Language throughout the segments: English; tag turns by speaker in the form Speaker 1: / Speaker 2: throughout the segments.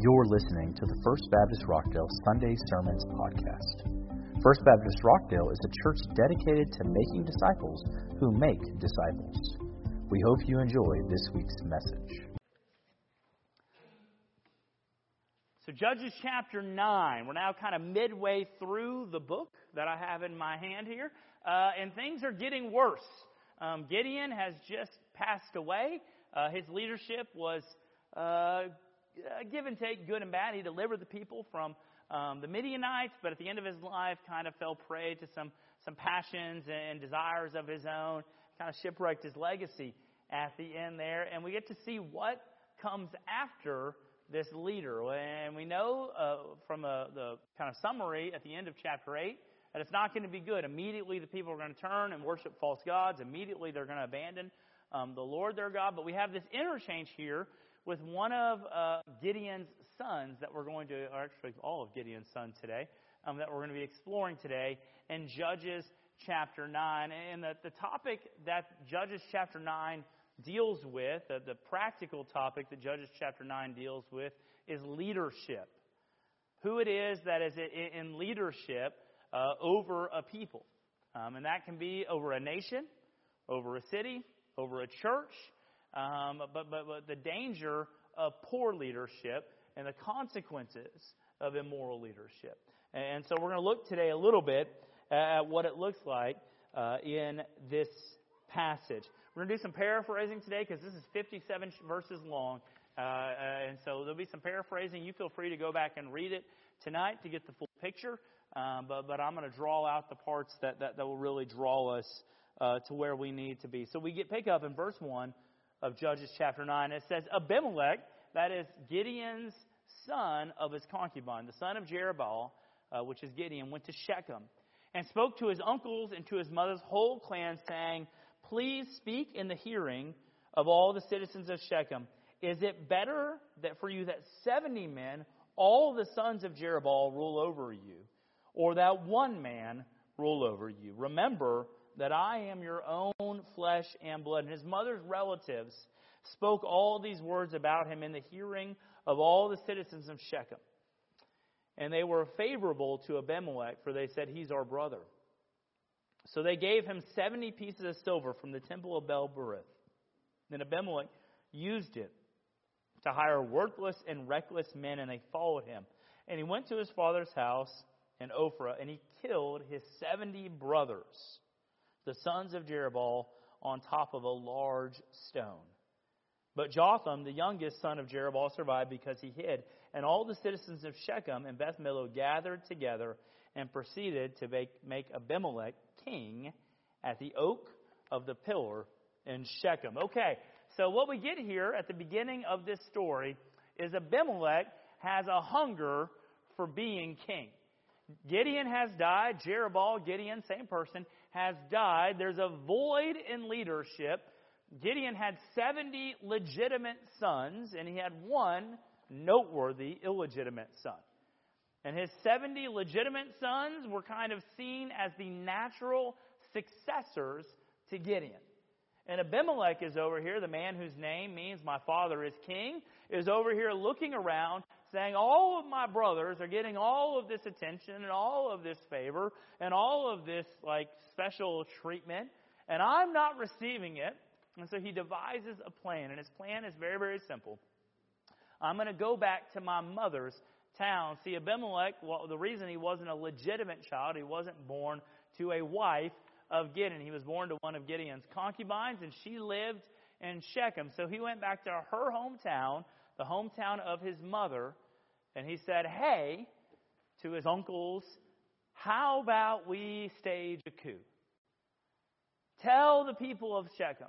Speaker 1: You're listening to the First Baptist Rockdale Sunday Sermons podcast. First Baptist Rockdale is a church dedicated to making disciples who make disciples. We hope you enjoy this week's message.
Speaker 2: So, Judges chapter 9. We're now kind of midway through the book that I have in my hand here, uh, and things are getting worse. Um, Gideon has just passed away. Uh, his leadership was uh, give and take, good and bad. He delivered the people from um, the Midianites, but at the end of his life, kind of fell prey to some some passions and desires of his own. Kind of shipwrecked his legacy at the end there, and we get to see what comes after this leader. And we know uh, from a, the kind of summary at the end of chapter eight that it's not going to be good. Immediately, the people are going to turn and worship false gods. Immediately, they're going to abandon um, the Lord their God. But we have this interchange here with one of uh, Gideon's sons that we're going to, or actually all of Gideon's sons today, um, that we're going to be exploring today in Judges chapter 9. And the, the topic that Judges chapter 9 deals with, uh, the practical topic that Judges chapter 9 deals with, is leadership. Who it is that is in leadership uh, over a people. Um, and that can be over a nation, over a city, over a church, um, but, but, but the danger of poor leadership and the consequences of immoral leadership. And so we're going to look today a little bit at what it looks like uh, in this passage. We're going to do some paraphrasing today because this is 57 verses long. Uh, uh, and so there'll be some paraphrasing. You feel free to go back and read it tonight to get the full picture. Um, but, but I'm going to draw out the parts that, that, that will really draw us uh, to where we need to be. So we get pick up in verse 1 of Judges chapter 9. It says, Abimelech, that is Gideon's son of his concubine, the son of Jerubbaal, uh, which is Gideon, went to Shechem and spoke to his uncles and to his mother's whole clan, saying, Please speak in the hearing of all the citizens of Shechem. Is it better that for you that 70 men, all the sons of Jerubbaal, rule over you, or that one man rule over you? Remember that I am your own flesh and blood. And his mother's relatives spoke all these words about him in the hearing of all the citizens of Shechem. And they were favorable to Abimelech, for they said, He's our brother. So they gave him 70 pieces of silver from the temple of Baal Berith. Then Abimelech used it to hire worthless and reckless men, and they followed him. And he went to his father's house in Ophrah, and he killed his 70 brothers the sons of Jerubbaal, on top of a large stone. But Jotham, the youngest son of Jerubbaal, survived because he hid. And all the citizens of Shechem and Beth Millo gathered together and proceeded to make, make Abimelech king at the oak of the pillar in Shechem. Okay, so what we get here at the beginning of this story is Abimelech has a hunger for being king. Gideon has died. Jerubbaal, Gideon, same person, has died. There's a void in leadership. Gideon had 70 legitimate sons, and he had one noteworthy illegitimate son. And his 70 legitimate sons were kind of seen as the natural successors to Gideon. And Abimelech is over here, the man whose name means my father is king, is over here looking around saying all of my brothers are getting all of this attention and all of this favor and all of this like special treatment and I'm not receiving it. And so he devises a plan and his plan is very very simple. I'm going to go back to my mother's town. See Abimelech, well the reason he wasn't a legitimate child, he wasn't born to a wife of Gideon. He was born to one of Gideon's concubines and she lived in Shechem. So he went back to her hometown the hometown of his mother, and he said, Hey, to his uncles, how about we stage a coup? Tell the people of Shechem,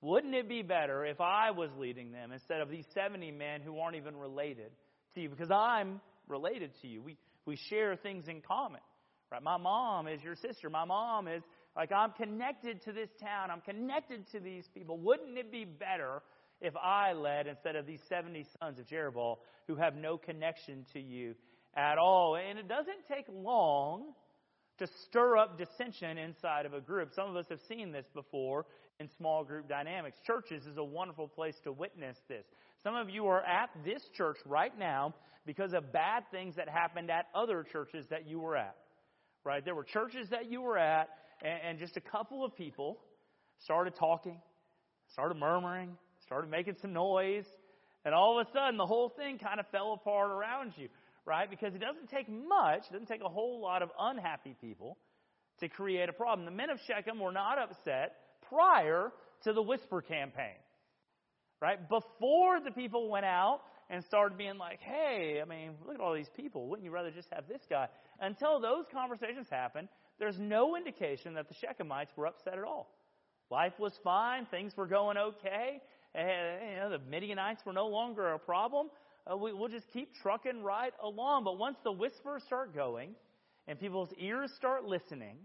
Speaker 2: wouldn't it be better if I was leading them instead of these 70 men who aren't even related to you? Because I'm related to you. We, we share things in common. Right? My mom is your sister. My mom is like I'm connected to this town. I'm connected to these people. Wouldn't it be better if I led instead of these 70 sons of Jeroboam who have no connection to you at all. And it doesn't take long to stir up dissension inside of a group. Some of us have seen this before in small group dynamics. Churches is a wonderful place to witness this. Some of you are at this church right now because of bad things that happened at other churches that you were at. Right? There were churches that you were at, and, and just a couple of people started talking, started murmuring, started making some noise, and all of a sudden the whole thing kind of fell apart around you. Right? Because it doesn't take much, it doesn't take a whole lot of unhappy people to create a problem. The men of Shechem were not upset prior to the whisper campaign. Right? Before the people went out and started being like, hey, I mean, look at all these people. Wouldn't you rather just have this guy? Until those conversations happened, there's no indication that the Shechemites were upset at all. Life was fine. Things were going okay. And, you know, the Midianites were no longer a problem. Uh, we, we'll just keep trucking right along. But once the whispers start going and people's ears start listening,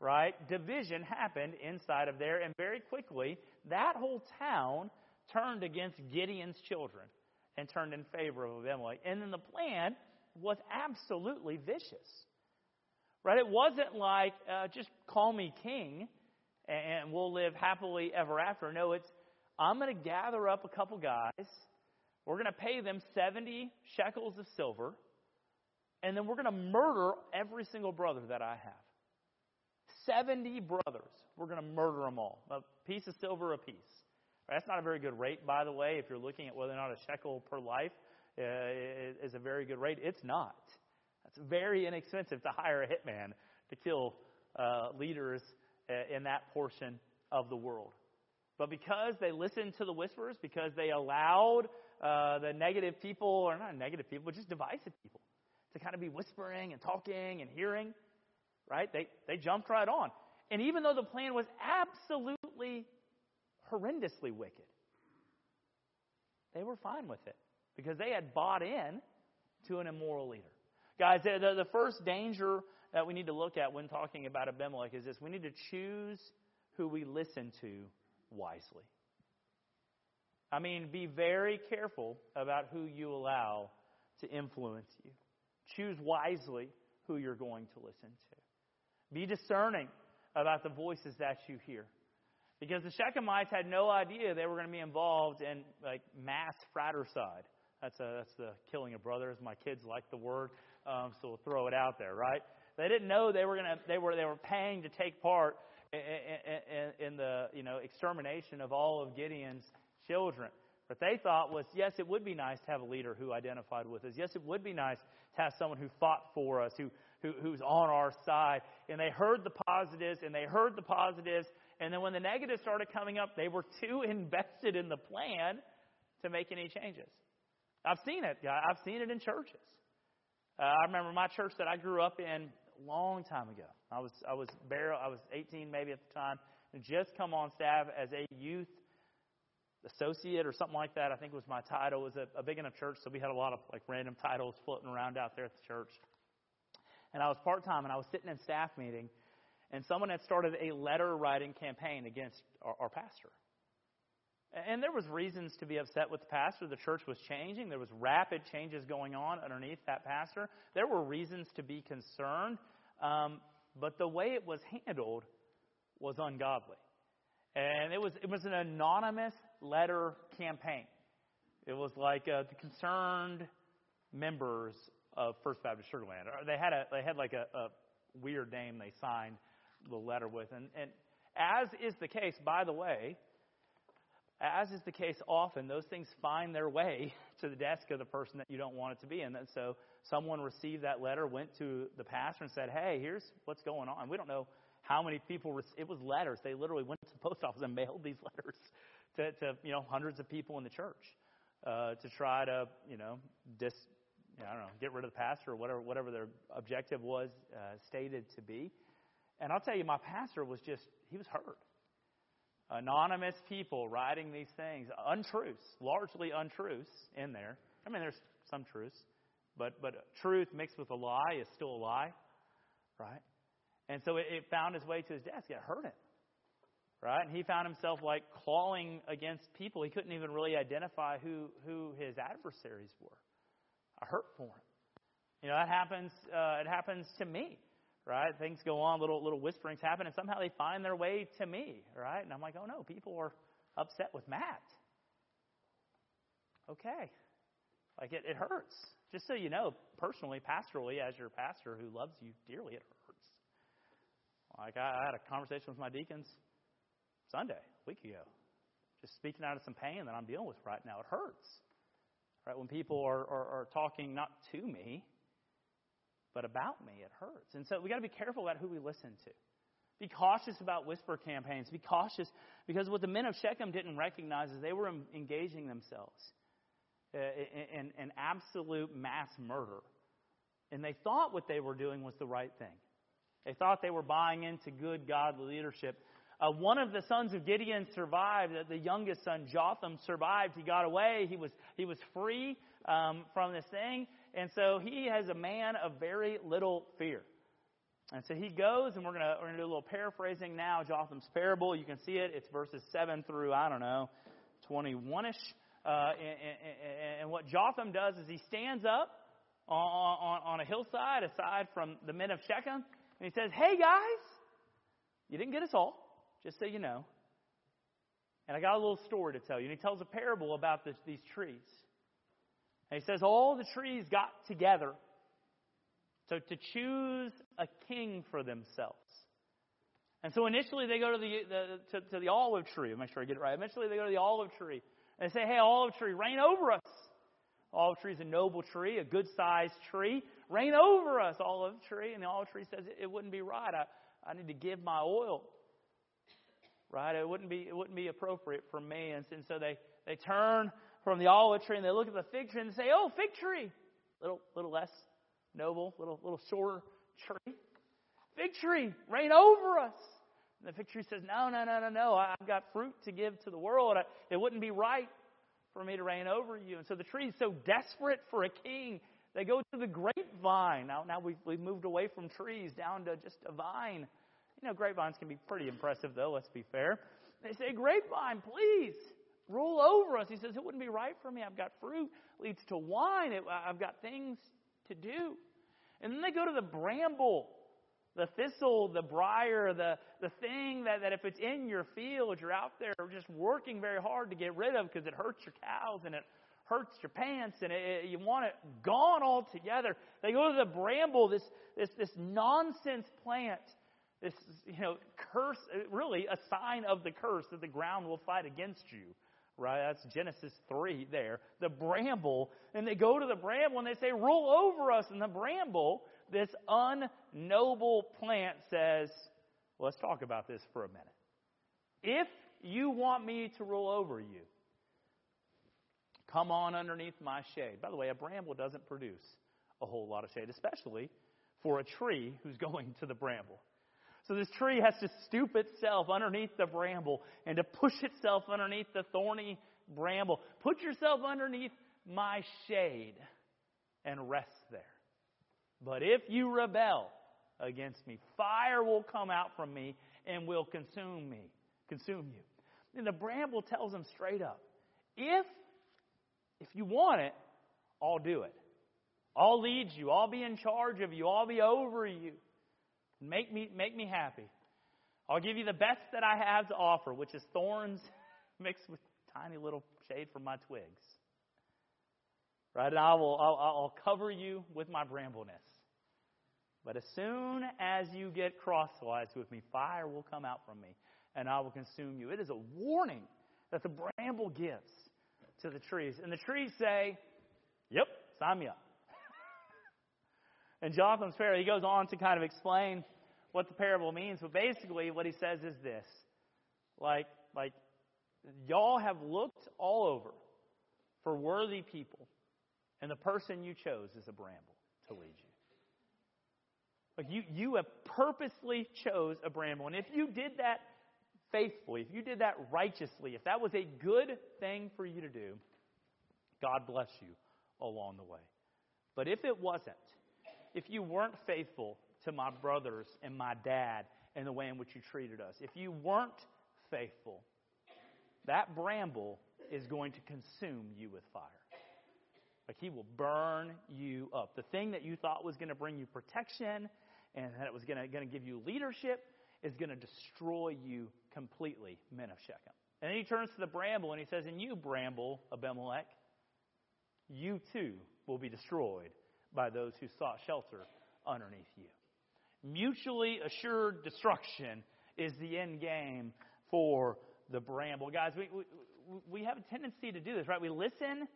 Speaker 2: right, division happened inside of there. And very quickly, that whole town turned against Gideon's children and turned in favor of Abimelech. And then the plan was absolutely vicious. Right? It wasn't like, uh, just call me king and we'll live happily ever after. No, it's, I'm going to gather up a couple guys. We're going to pay them 70 shekels of silver. And then we're going to murder every single brother that I have. 70 brothers. We're going to murder them all. A piece of silver apiece. That's not a very good rate, by the way, if you're looking at whether or not a shekel per life uh, is a very good rate. It's not. It's very inexpensive to hire a hitman to kill uh, leaders uh, in that portion of the world. But because they listened to the whispers, because they allowed uh, the negative people, or not negative people, but just divisive people, to kind of be whispering and talking and hearing, right? They, they jumped right on. And even though the plan was absolutely horrendously wicked. They were fine with it because they had bought in to an immoral leader. Guys, the, the first danger that we need to look at when talking about Abimelech is this we need to choose who we listen to wisely. I mean, be very careful about who you allow to influence you. Choose wisely who you're going to listen to. Be discerning about the voices that you hear. Because the Shechemites had no idea they were going to be involved in like mass fratricide. That's a, that's the killing of brothers. My kids like the word, um, so we'll throw it out there, right? They didn't know they were going to they were they were paying to take part in, the you know extermination of all of Gideon's children. What they thought was, yes, it would be nice to have a leader who identified with us. Yes, it would be nice to have someone who fought for us, who, who who's on our side. And they heard the positives, and they heard the positives, and then when the negatives started coming up, they were too invested in the plan to make any changes. I've seen it. I've seen it in churches. Uh, I remember my church that I grew up in a long time ago. I was I was barely I was 18 maybe at the time, and just come on staff as a youth associate or something like that. I think was my title. It was a, a big enough church, so we had a lot of like random titles floating around out there at the church. And I was part time, and I was sitting in staff meeting, and someone had started a letter writing campaign against our, our, pastor. And there was reasons to be upset with the pastor. The church was changing. There was rapid changes going on underneath that pastor. There were reasons to be concerned. Um, but the way it was handled was ungodly. And it was, it was an anonymous letter campaign. It was like uh, the concerned members of First Baptist Sugarland. They had, a, they had like a, a weird name they signed the letter with. And, and as is the case, by the way, as is the case often, those things find their way to the desk of the person that you don't want it to be. in. And so someone received that letter, went to the pastor and said, Hey, here's what's going on. We don't know how many people, rec- it was letters. They literally went to the post office and mailed these letters to, to you know, hundreds of people in the church uh, to try to, you know, dis, I don't know, get rid of the pastor or whatever, whatever their objective was uh, stated to be. And I'll tell you, my pastor was just, he was hurt. Anonymous people writing these things, untruths, largely untruths in there. I mean, there's some truths, but, but truth mixed with a lie is still a lie, right? And so it, it found its way to his desk. It hurt him, right? And he found himself like clawing against people. He couldn't even really identify who, who his adversaries were. I hurt for him. You know, that happens, uh, it happens to me right? Things go on, little little whisperings happen, and somehow they find their way to me, right? And I'm like, oh no, people are upset with Matt. Okay, like it, it hurts. Just so you know, personally, pastorally, as your pastor who loves you dearly, it hurts. Like I, had a conversation with my deacons Sunday, a week ago, just speaking out of some pain that I'm dealing with right now. It hurts. Right? When people are, are, are talking not to me, but about me, it hurts. And so we got to be careful about who we listen to. Be cautious about whisper campaigns. Be cautious because what the men of Shechem didn't recognize is they were engaging themselves uh, in, in absolute mass murder. And they thought what they were doing was the right thing. They thought they were buying into good godly leadership. Uh, one of the sons of Gideon survived. The youngest son, Jotham, survived. He got away. He was, he was free um, from this thing. And so he has a man of very little fear. And so he goes, and we're going we're gonna do a little paraphrasing now, Jotham's parable. You can see it. It's verses 7 through, I don't know, 21 ish. Uh, and, and, what Jotham does is he stands up on, on, on a hillside aside from the men of Shechem, and he says, Hey guys, you didn't get us all just so you know. And I got a little story to tell you. And he tells a parable about this, these trees. And he says all the trees got together so to choose a king for themselves. And so initially they go to the, the to, to, the olive tree. Make sure I get it right. Eventually they go to the olive tree and they say, "Hey, olive tree, reign over us." Olive tree is a noble tree, a good-sized tree. Reign over us, olive tree. And the olive tree says, "It wouldn't be right. I, I need to give my oil right? It wouldn't be it wouldn't be appropriate for me. And, and so they they turn from the olive tree and they look at the fig tree and say, "Oh, fig tree, little little less noble, little little shorter tree, fig tree, reign over us." And the fig tree says, "No, no, no, no, no. I've got fruit to give to the world. It wouldn't be right for me to reign over you." And so the tree is so desperate for a king. They go to the grapevine. Now, now we've, we've moved away from trees down to just a vine. You know, grapevines can be pretty impressive, though, let's be fair. They say, Grapevine, please, rule over us. He says, It wouldn't be right for me. I've got fruit, leads to wine. I've got things to do. And then they go to the bramble, the thistle, the briar, the, the thing that, that if it's in your field, you're out there just working very hard to get rid of because it hurts your cows and it hurts your pants and it, it, you want it gone altogether. They go to the bramble, this, this, this nonsense plant this, you know, curse, really a sign of the curse that the ground will fight against you. Right? That's Genesis 3 there. The bramble, and they go to the bramble and they say, Rule over us. And the bramble, this unnoble plant, says, Let's talk about this for a minute. If you want me to rule over you, come on underneath my shade. By the way, a bramble doesn't produce a whole lot of shade, especially for a tree who's going to the bramble. So this tree has to stoop itself underneath the bramble and to push itself underneath the thorny bramble. Put yourself underneath my shade and rest. But if you rebel against me, fire will come out from me and will consume me, consume you. And the bramble tells him straight up, if if you want it, I'll do it. I'll lead you. I'll be in charge of you. I'll be over you. Make me, make me happy. I'll give you the best that I have to offer, which is thorns mixed with tiny little shade from my twigs. Right? And I will, I'll, I'll cover you with my brambleness. But as soon as you get crosswise with me, fire will come out from me and I will consume you. It is a warning that the bramble gives to the trees. And the trees say, Yep, sign me up. And Jotham's parable, he goes on to kind of explain what the parable means, but basically what he says is this. Like, like, y'all have looked all over for worthy people, and the person you chose is a bramble to lead you. Like you, you have purposely chose a bramble. And if you did that faithfully, if you did that righteously, if that was a good thing for you to do, God bless you along the way. But if it wasn't, if you weren't faithful to my brothers and my dad and the way in which you treated us, if you weren't faithful, that bramble is going to consume you with fire. Like he will burn you up. The thing that you thought was going to bring you protection and that it was going to give you leadership, is going to destroy you completely, men of Shechem. And then he turns to the bramble and he says, And you, bramble, Abimelech, you too will be destroyed by those who sought shelter underneath you. Mutually assured destruction is the end game for the bramble. Guys, we, we, we have a tendency to do this, right? We listen,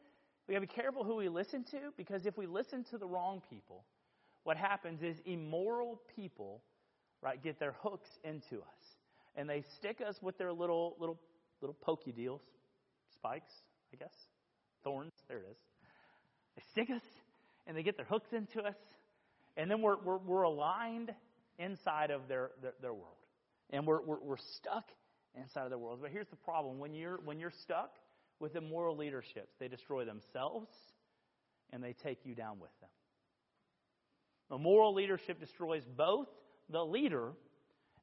Speaker 2: we got to be careful who we listen to because if we listen to the wrong people, what happens is immoral people, right, get their hooks into us. And they stick us with their little, little, little pokey deals, spikes, I guess, thorns, there it is. They stick us and they get their hooks into us, and then we're, we're, we're aligned inside of their, their, their world. And we're, we're, we're stuck inside of their world. But here's the problem when you're, when you're stuck with immoral leaderships, they destroy themselves and they take you down with them. Immoral leadership destroys both the leader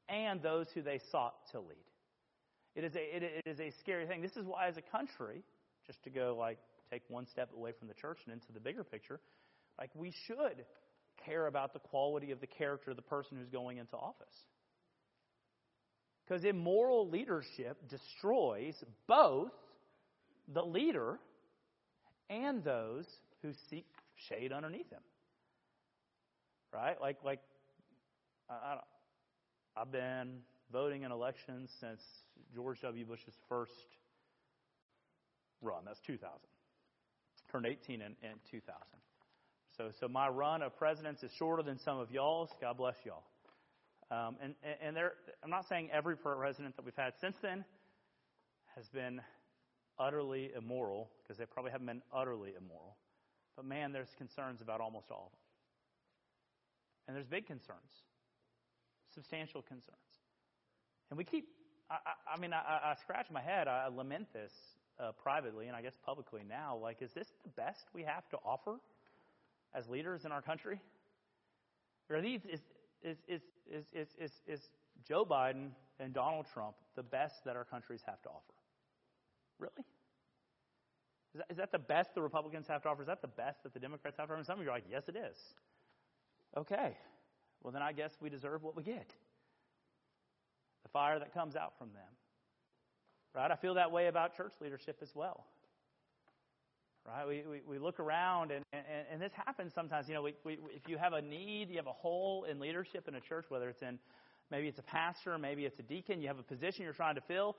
Speaker 2: and those who they sought to lead. It is a, it, it is a scary thing. This is why, as a country, just to go like take one step away from the church and into the bigger picture, like we should care about the quality of the character of the person who's going into office. Because immoral leadership destroys both the leader and those who seek shade underneath him. Right? Like, like I, I have been voting in elections since George W. Bush's first run. That's 2000. Turned 18 in, in 2000. So, so my run of presidents is shorter than some of y'all's. God bless y'all. Um, and and there, I'm not saying every president that we've had since then has been utterly immoral, because they probably haven't been utterly immoral. But man, there's concerns about almost all of them. And there's big concerns, substantial concerns. And we keep, I, I, I mean, I, I, scratch my head. I lament this uh, privately and I guess publicly now. Like, is this the best we have to offer as leaders in our country? Are these, is, is, is, is, is, is, is Joe Biden and Donald Trump the best that our countries have to offer? Really? Is that, is that the best the Republicans have to offer? Is that the best that the Democrats have to offer? And some of you are like, yes, it is. Okay. Well, then I guess we deserve what we get the fire that comes out from them. Right? I feel that way about church leadership as well. Right? We, we, we look around, and, and, and this happens sometimes. You know, we, we, if you have a need, you have a hole in leadership in a church, whether it's in maybe it's a pastor, maybe it's a deacon, you have a position you're trying to fill.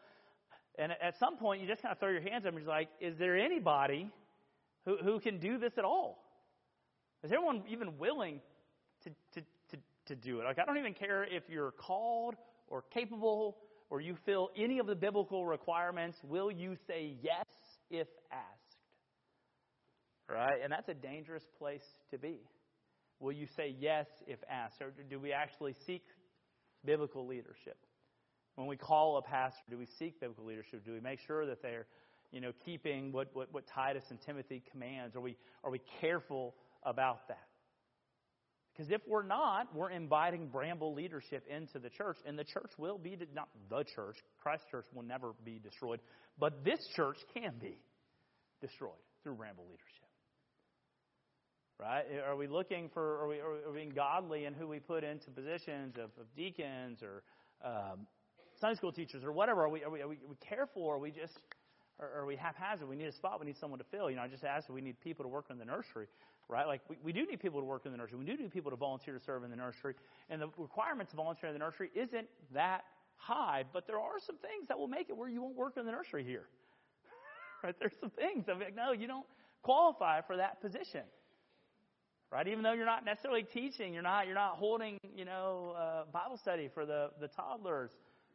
Speaker 2: And at some point, you just kind of throw your hands up and you're like, is there anybody who, who can do this at all? Is everyone even willing to, to, to, to do it? Like, I don't even care if you're called or capable or you fill any of the biblical requirements. Will you say yes if asked? Right? And that's a dangerous place to be. Will you say yes if asked? Or do we actually seek biblical leadership? When we call a pastor, do we seek biblical leadership? Do we make sure that they're, you know, keeping what, what, what Titus and Timothy commands? Are we, are we careful about that? Because if we're not, we're inviting bramble leadership into the church, and the church will be, not the church, Christ Church will never be destroyed, but this church can be destroyed through bramble leadership. Right? Are we looking for, are we, are we being godly in who we put into positions of, of deacons or um, Sunday school teachers or whatever? Are we, are we, are we, are we careful or are we just, or are we haphazard? We need a spot, we need someone to fill. You know, I just asked if we need people to work in the nursery, right? Like, we, we do need people to work in the nursery. We do need people to volunteer to serve in the nursery. And the requirements to volunteer in the nursery isn't that high, but there are some things that will make it where you won't work in the nursery here. right? There's some things that like, no, you don't qualify for that position. Right? Even though you're not necessarily teaching, you're not, you're not holding, you know, uh, Bible study for the, the toddlers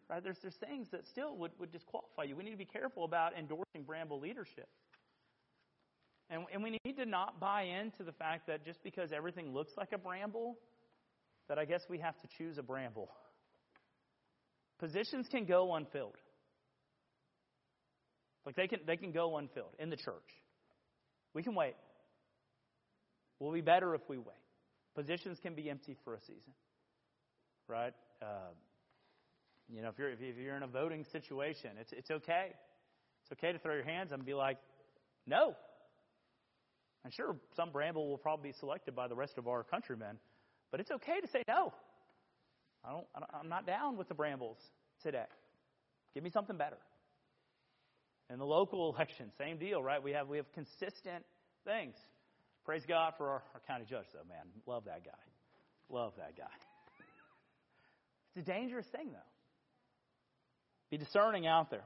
Speaker 2: Right? There's, there's things that still would, would disqualify you. We need to be careful about endorsing Bramble leadership. And, and we need to not buy into the fact that just because everything looks like a bramble, that I guess we have to choose a bramble. Positions can go unfilled. Like they can, they can go unfilled in the church. We can wait. We'll be better if we wait. Positions can be empty for a season. Right? Uh, you know, if you're, if you're in a voting situation, it's, it's okay. It's okay to throw your hands up and be like, no. I'm sure some Bramble will probably be selected by the rest of our countrymen, but it's okay to say no. I don't, I I'm not down with the Brambles today. Give me something better. In the local election, same deal, right? We have we have consistent things. Praise God for our, our county judge, though, man. Love that guy. Love that guy. It's a dangerous thing, though. Be discerning out there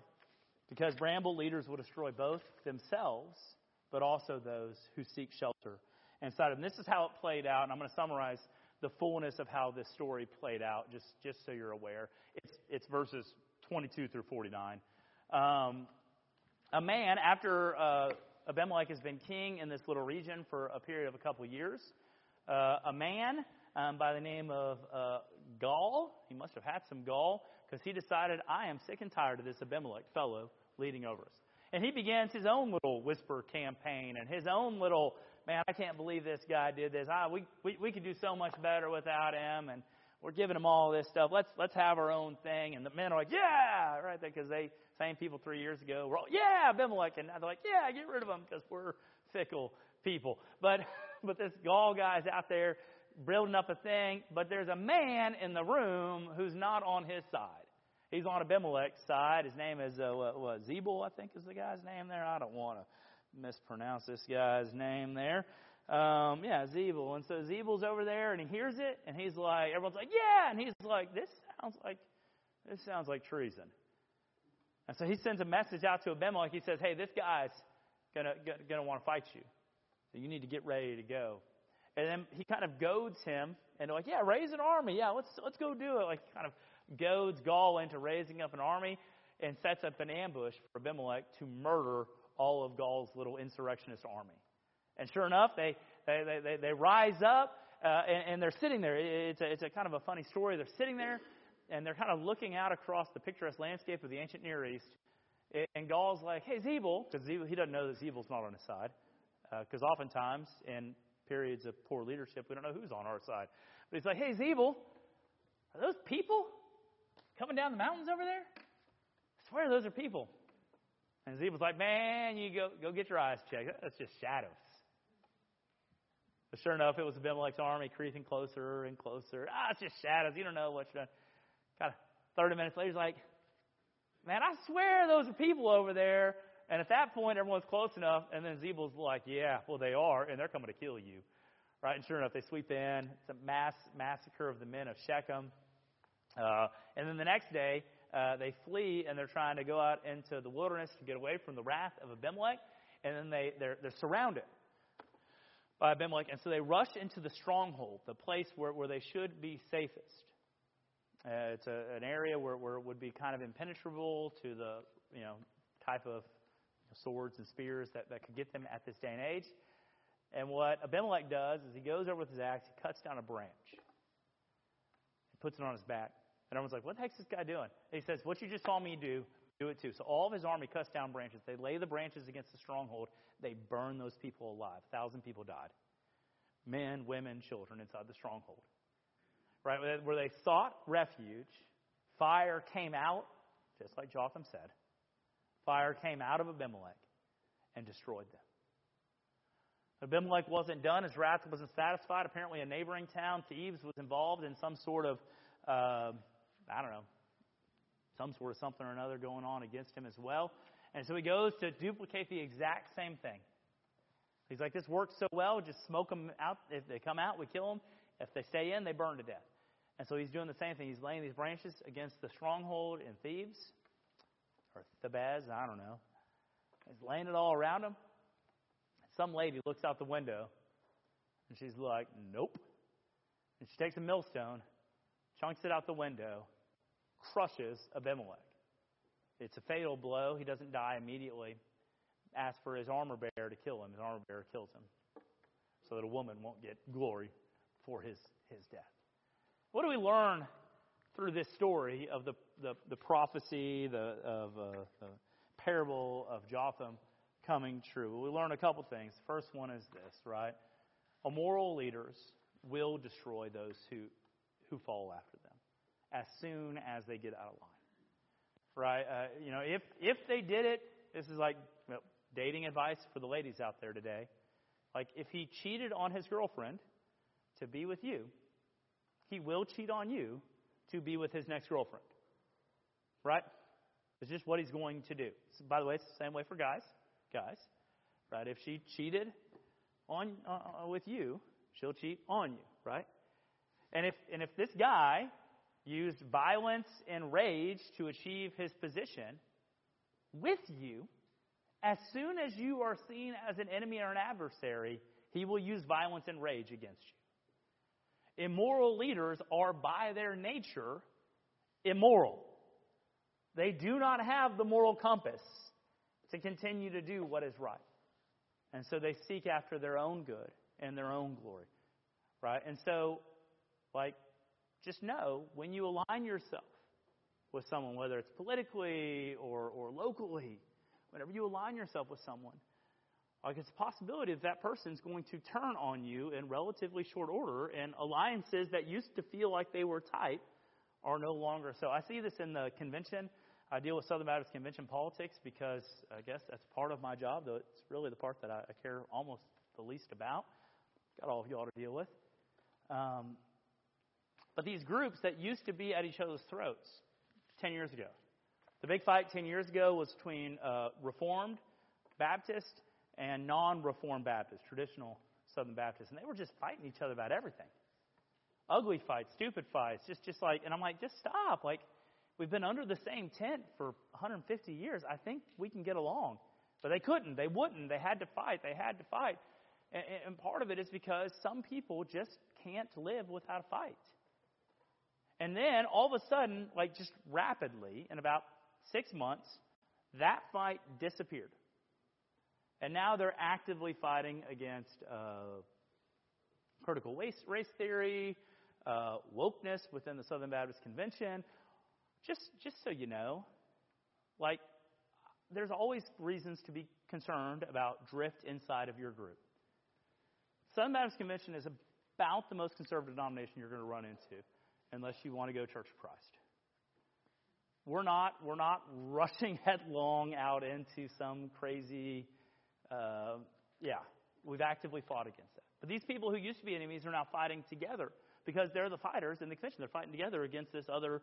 Speaker 2: because bramble leaders will destroy both themselves, but also those who seek shelter inside of them. This is how it played out, and I'm going to summarize the fullness of how this story played out, just, just so you're aware. It's, it's verses 22 through 49. Um, a man, after uh, Abimelech has been king in this little region for a period of a couple years, uh, a man um, by the name of uh, Gaal, he must have had some gall, because he decided, I am sick and tired of this Abimelech fellow leading over us. And he begins his own little whisper campaign and his own little, man, I can't believe this guy did this. I, we, we, we could do so much better without him. And we're giving him all this stuff. Let's, let's have our own thing. And the men are like, yeah, right there, because they, same people three years ago were all, yeah, Abimelech. And they're like, yeah, get rid of him because we're fickle people. But, but this Gaal guy's out there building up a thing, but there's a man in the room who's not on his side. He's on Abimelech's side. His name is uh, what, what, Zebul, I think is the guy's name there. I don't want to mispronounce this guy's name there. Um, yeah, Zebul. And so Zebul's over there, and he hears it, and he's like, everyone's like, yeah, and he's like, this sounds like this sounds like treason. And so he sends a message out to Abimelech. He says, hey, this guy's gonna gonna want to fight you, so you need to get ready to go. And then he kind of goads him, and like, yeah, raise an army. Yeah, let's let's go do it. Like, kind of goads Gaal into raising up an army and sets up an ambush for Abimelech to murder all of Gaal's little insurrectionist army. And sure enough, they, they, they, they rise up uh, and, and they're sitting there. It's a, it's a kind of a funny story. They're sitting there and they're kind of looking out across the picturesque landscape of the ancient Near East. And Gaal's like, hey, Zebul, because he doesn't know that Zebul's not on his side. Because uh, oftentimes in periods of poor leadership, we don't know who's on our side. But he's like, hey, Zebul, are those people? coming down the mountains over there? I swear those are people. And Zebul's like, man, you go, go get your eyes checked. That's just shadows. But sure enough, it was Abimelech's army creeping closer and closer. Ah, it's just shadows. You don't know what you're doing. Kind of 30 minutes later, he's like, man, I swear those are people over there. And at that point, everyone's close enough. And then Zebul's like, yeah, well, they are, and they're coming to kill you. Right? And sure enough, they sweep in. It's a mass massacre of the men of Shechem. Uh, and then the next day, uh, they flee and they're trying to go out into the wilderness to get away from the wrath of Abimelech. And then they, they're, they're surrounded by Abimelech. And so they rush into the stronghold, the place where, where they should be safest. Uh, it's a, an area where, where it would be kind of impenetrable to the you know type of swords and spears that, that could get them at this day and age. And what Abimelech does is he goes over with his axe, he cuts down a branch, he puts it on his back, and everyone's like, what the heck's this guy doing? And he says, what you just saw me do, do it too. So all of his army cuts down branches. They lay the branches against the stronghold. They burn those people alive. A thousand people died. Men, women, children inside the stronghold. Right? Where they sought refuge, fire came out, just like Jotham said. Fire came out of Abimelech and destroyed them. Abimelech wasn't done. His wrath wasn't satisfied. Apparently, a neighboring town, Thebez, was involved in some sort of uh, I don't know, some sort of something or another going on against him as well. And so he goes to duplicate the exact same thing. He's like, this works so well, just smoke them out. If they come out, we kill them. If they stay in, they burn to death. And so he's doing the same thing. He's laying these branches against the stronghold in Thebez, or I don't know. He's laying it all around him. Some lady looks out the window, and she's like, nope. And she takes a millstone chunks it out the window, crushes Abimelech. It's a fatal blow. He doesn't die immediately. Asks for his armor bearer to kill him. His armor bearer kills him so that a woman won't get glory for his, his death. What do we learn through this story of the, the, the prophecy, the, of uh, the parable of Jotham coming true? We learn a couple things. First one is this, right? Immoral leaders will destroy those who who follow after them as soon as they get out of line. Right? Uh, you know, if if they did it, this is like well, dating advice for the ladies out there today. Like if he cheated on his girlfriend to be with you, he will cheat on you to be with his next girlfriend. Right? It's just what he's going to do. So, by the way, it's the same way for guys. Guys, right? If she cheated on uh, uh, with you, she'll cheat on you, right? And if and if this guy used violence and rage to achieve his position with you, as soon as you are seen as an enemy or an adversary, he will use violence and rage against you. Immoral leaders are by their nature immoral. They do not have the moral compass to continue to do what is right. And so they seek after their own good and their own glory. Right? And so, like, just know when you align yourself with someone, whether it's politically or, or locally, whenever you align yourself with someone, like it's a possibility that that person's going to turn on you in relatively short order, and alliances that used to feel like they were tight are no longer so. I see this in the convention. I deal with Southern Baptist Convention politics because I guess that's part of my job, though it's really the part that I, care almost the least about. Got all of you all to deal with. Um, but these groups that used to be at each other's throats 10 years ago. The big fight 10 years ago was between uh, Reformed Baptist and non Reformed Baptists, traditional Southern Baptists. And they were just fighting each other about everything. Ugly fights, stupid fights, just, just like, and I'm like, just stop. Like, We've been under the same tent for 150 years. I think we can get along. But they couldn't. They wouldn't. They had to fight. They had to fight. And, and part of it is because some people just can't live without a fight. And then all of a sudden, like just rapidly, in about six months, that fight disappeared. And now they're actively fighting against uh, critical race, race theory, uh, wokeness within the Southern Baptist Convention, just, just so you know, like, there's always reasons to be concerned about drift inside of your group. Southern Baptist Convention is about the most conservative denomination you're going to run into unless you want to go Church of Christ. We're not, we're not rushing headlong out into some crazy, uh, yeah, we've actively fought against that. But these people who used to be enemies are now fighting together because they're the fighters in the convention. They're fighting together against this other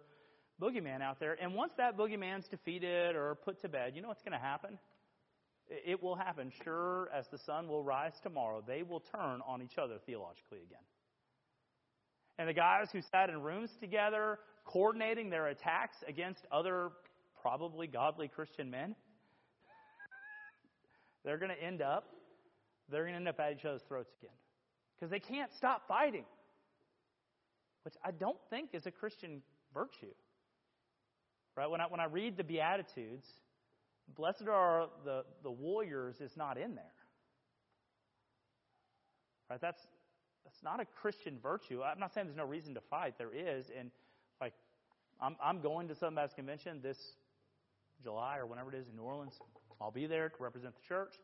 Speaker 2: boogeyman out there. And once that boogeyman's defeated or put to bed, you know what's going to happen? It will happen. Sure as the sun will rise tomorrow, they will turn on each other theologically again. And the guys who sat in rooms together, coordinating their attacks against other probably godly Christian men, they're going to end up, they're going to end up at each other's throats again. Because they can't stop fighting. Which I don't think is a Christian virtue. Right? When I, when I read the Beatitudes, blessed are the, the warriors is not in there. Right? That's, that's not a Christian virtue. I'm not saying there's no reason to fight. There is. And, like, I'm, I'm going to Southern Baptist Convention this July or whenever it is in New Orleans. I'll be there to represent the church.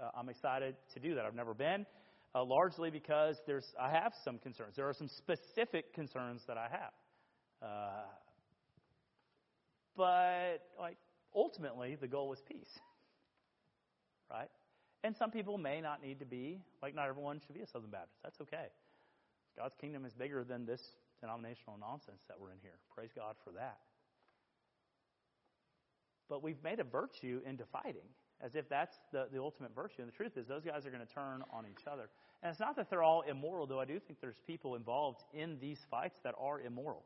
Speaker 2: Uh, I'm excited to do that. I've never been, uh, largely because there's I have some concerns. There are some specific concerns that I have. Uh, but like ultimately the goal was peace. right? And some people may not need to be, like not everyone should be a Southern Baptist. That's okay. God's kingdom is bigger than this denominational nonsense that we're in here. Praise God for that. But we've made a virtue into fighting, as if that's the, the ultimate virtue. And the truth is, those guys are going to turn on each other. And it's not that they're all immoral, though I do think there's people involved in these fights that are immoral.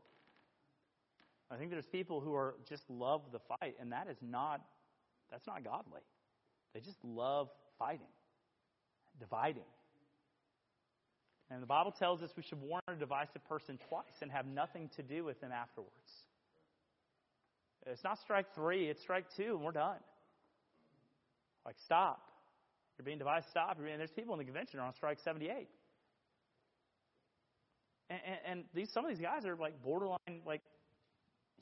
Speaker 2: I think there's people who are just love the fight, and that is not that's not godly. They just love fighting, dividing. And the Bible tells us we should warn a divisive person twice and have nothing to do with them afterwards. It's not strike three, it's strike two, and we're done. Like, stop. You're being divisive, stop. And there's people in the convention are on strike 78. And, and, and these, some of these guys are like borderline, like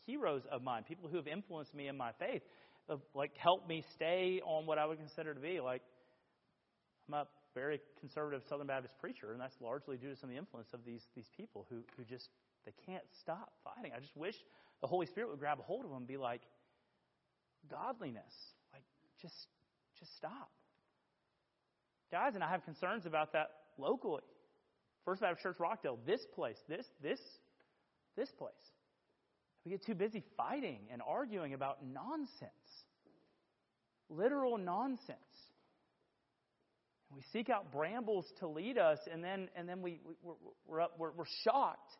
Speaker 2: heroes of mine, people who have influenced me in my faith, have, like helped me stay on what I would consider to be like I'm a very conservative Southern Baptist preacher, and that's largely due to some of the influence of these these people who who just they can't stop fighting. I just wish the Holy Spirit would grab a hold of them and be like, godliness, like just just stop, guys. And I have concerns about that locally. First Baptist Church Rockdale, this place, this this this place. We get too busy fighting and arguing about nonsense, literal nonsense. We seek out brambles to lead us, and then, and then we, we, we're, we're, up, we're, we're shocked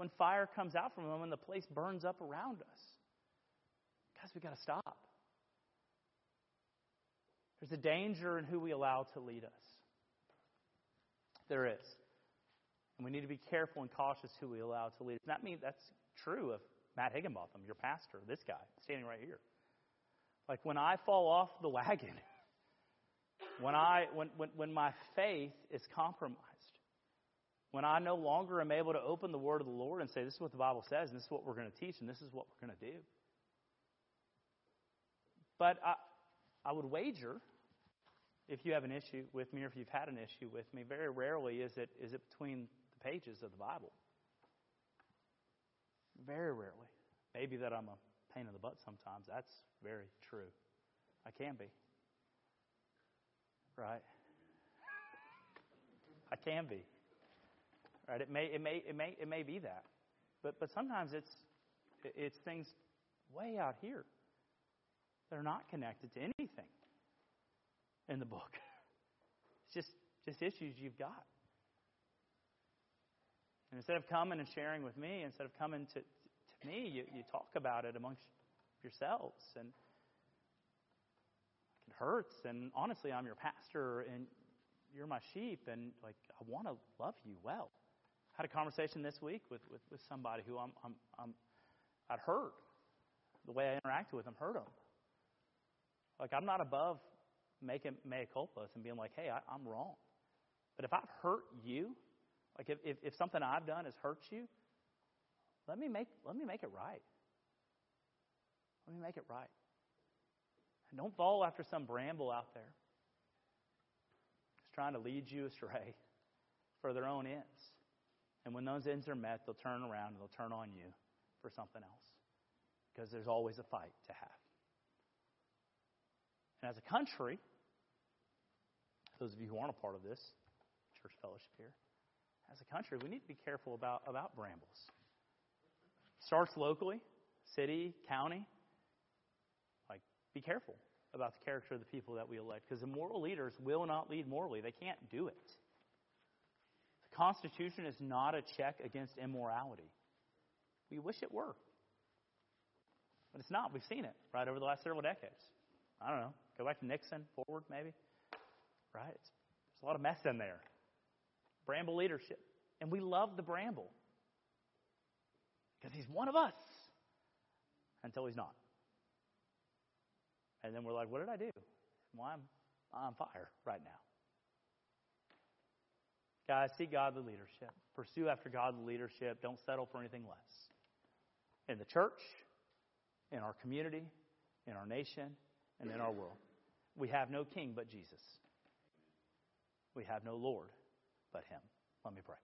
Speaker 2: when fire comes out from them and the place burns up around us. Guys, we've got to stop. There's a danger in who we allow to lead us. There is. And we need to be careful and cautious who we allow to lead us. That means that's true of Matt Higginbotham, your pastor, this guy standing right here. Like when I fall off the wagon, when, I, when, when, when my faith is compromised, when I no longer am able to open the Word of the Lord and say, This is what the Bible says, and this is what we're going to teach, and this is what we're going to do. But I, I would wager, if you have an issue with me or if you've had an issue with me, very rarely is it, is it between the pages of the Bible. Very rarely. Maybe that I'm a pain in the butt sometimes. That's very true. I can be right? I can be. Right? It may, it may, it may, it may be that. But, but sometimes it's, it's things way out here that are not connected to anything in the book. It's just, just issues you've got. And instead of coming and sharing with me, instead of coming to, to me, you, you talk about it amongst yourselves. And it hurts. And honestly, I'm your pastor and you're my sheep, and like I want to love you well. Had a conversation this week with, with, with somebody who I'm, I'm, I'm I'd hurt. The way I interacted with them hurt them. Like I'm not above making mea culpas and being like, hey, I, I'm wrong. But if I've hurt you, like if, if, if something I've done has hurt you, let me make let me make it right. Let me make it right. And don't fall after some bramble out there who's trying to lead you astray for their own ends. And when those ends are met, they'll turn around and they'll turn on you for something else. Because there's always a fight to have. And as a country, those of you who aren't a part of this church fellowship here, as a country, we need to be careful about, about brambles. Starts locally, city, county, Like, be careful about the character of the people that we elect because immoral leaders will not lead morally. They can't do it. Constitution is not a check against immorality. We wish it were. But it's not. We've seen it, right, over the last several decades. I don't know. Go back to Nixon, forward, maybe. Right? It's, there's a lot of mess in there. Bramble leadership. And we love the Bramble because he's one of us until he's not. And then we're like, what did I do? Well, I'm on fire right now. Guys, seek godly leadership. Pursue after godly leadership. Don't settle for anything less. In the church, in our community, in our nation, and in our world. We have no king but Jesus. We have no Lord but Him. Let me pray.